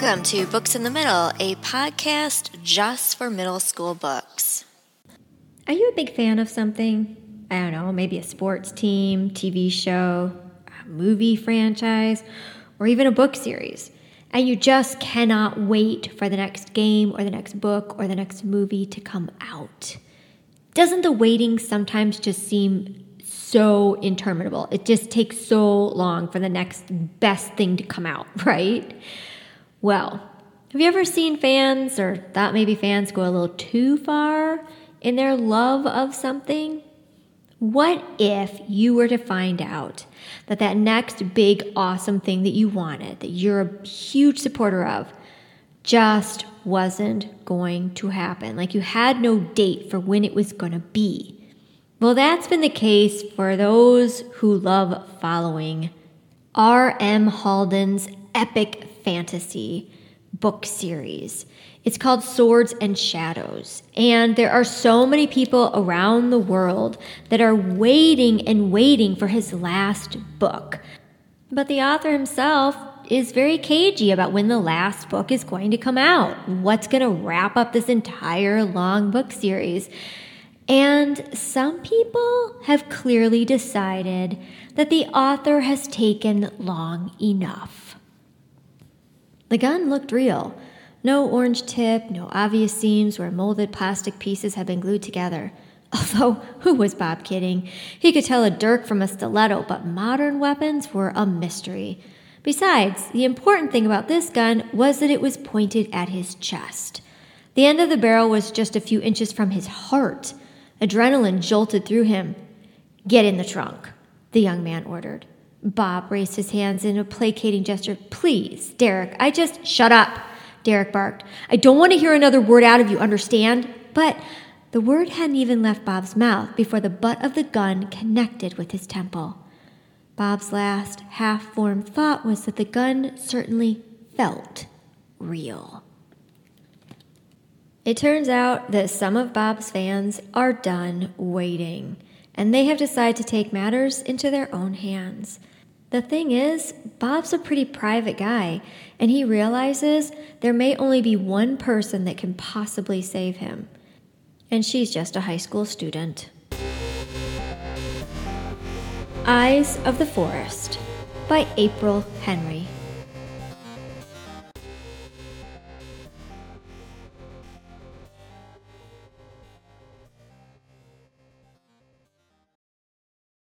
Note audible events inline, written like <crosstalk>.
Welcome to Books in the Middle, a podcast just for middle school books. Are you a big fan of something? I don't know, maybe a sports team, TV show, a movie franchise, or even a book series. And you just cannot wait for the next game or the next book or the next movie to come out. Doesn't the waiting sometimes just seem so interminable? It just takes so long for the next best thing to come out, <laughs> right? Well, have you ever seen fans or thought maybe fans go a little too far in their love of something? What if you were to find out that that next big awesome thing that you wanted, that you're a huge supporter of, just wasn't going to happen? Like you had no date for when it was going to be. Well, that's been the case for those who love following R.M. Halden's epic fantasy book series. It's called Swords and Shadows. And there are so many people around the world that are waiting and waiting for his last book. But the author himself is very cagey about when the last book is going to come out, what's going to wrap up this entire long book series. And some people have clearly decided that the author has taken long enough. The gun looked real. No orange tip, no obvious seams where molded plastic pieces had been glued together. <laughs> Although, who was Bob kidding? He could tell a dirk from a stiletto, but modern weapons were a mystery. Besides, the important thing about this gun was that it was pointed at his chest. The end of the barrel was just a few inches from his heart. Adrenaline jolted through him. Get in the trunk, the young man ordered. Bob raised his hands in a placating gesture. Please, Derek, I just. Shut up, Derek barked. I don't want to hear another word out of you, understand? But the word hadn't even left Bob's mouth before the butt of the gun connected with his temple. Bob's last half formed thought was that the gun certainly felt real. It turns out that some of Bob's fans are done waiting, and they have decided to take matters into their own hands. The thing is, Bob's a pretty private guy, and he realizes there may only be one person that can possibly save him. And she's just a high school student. Eyes of the Forest by April Henry.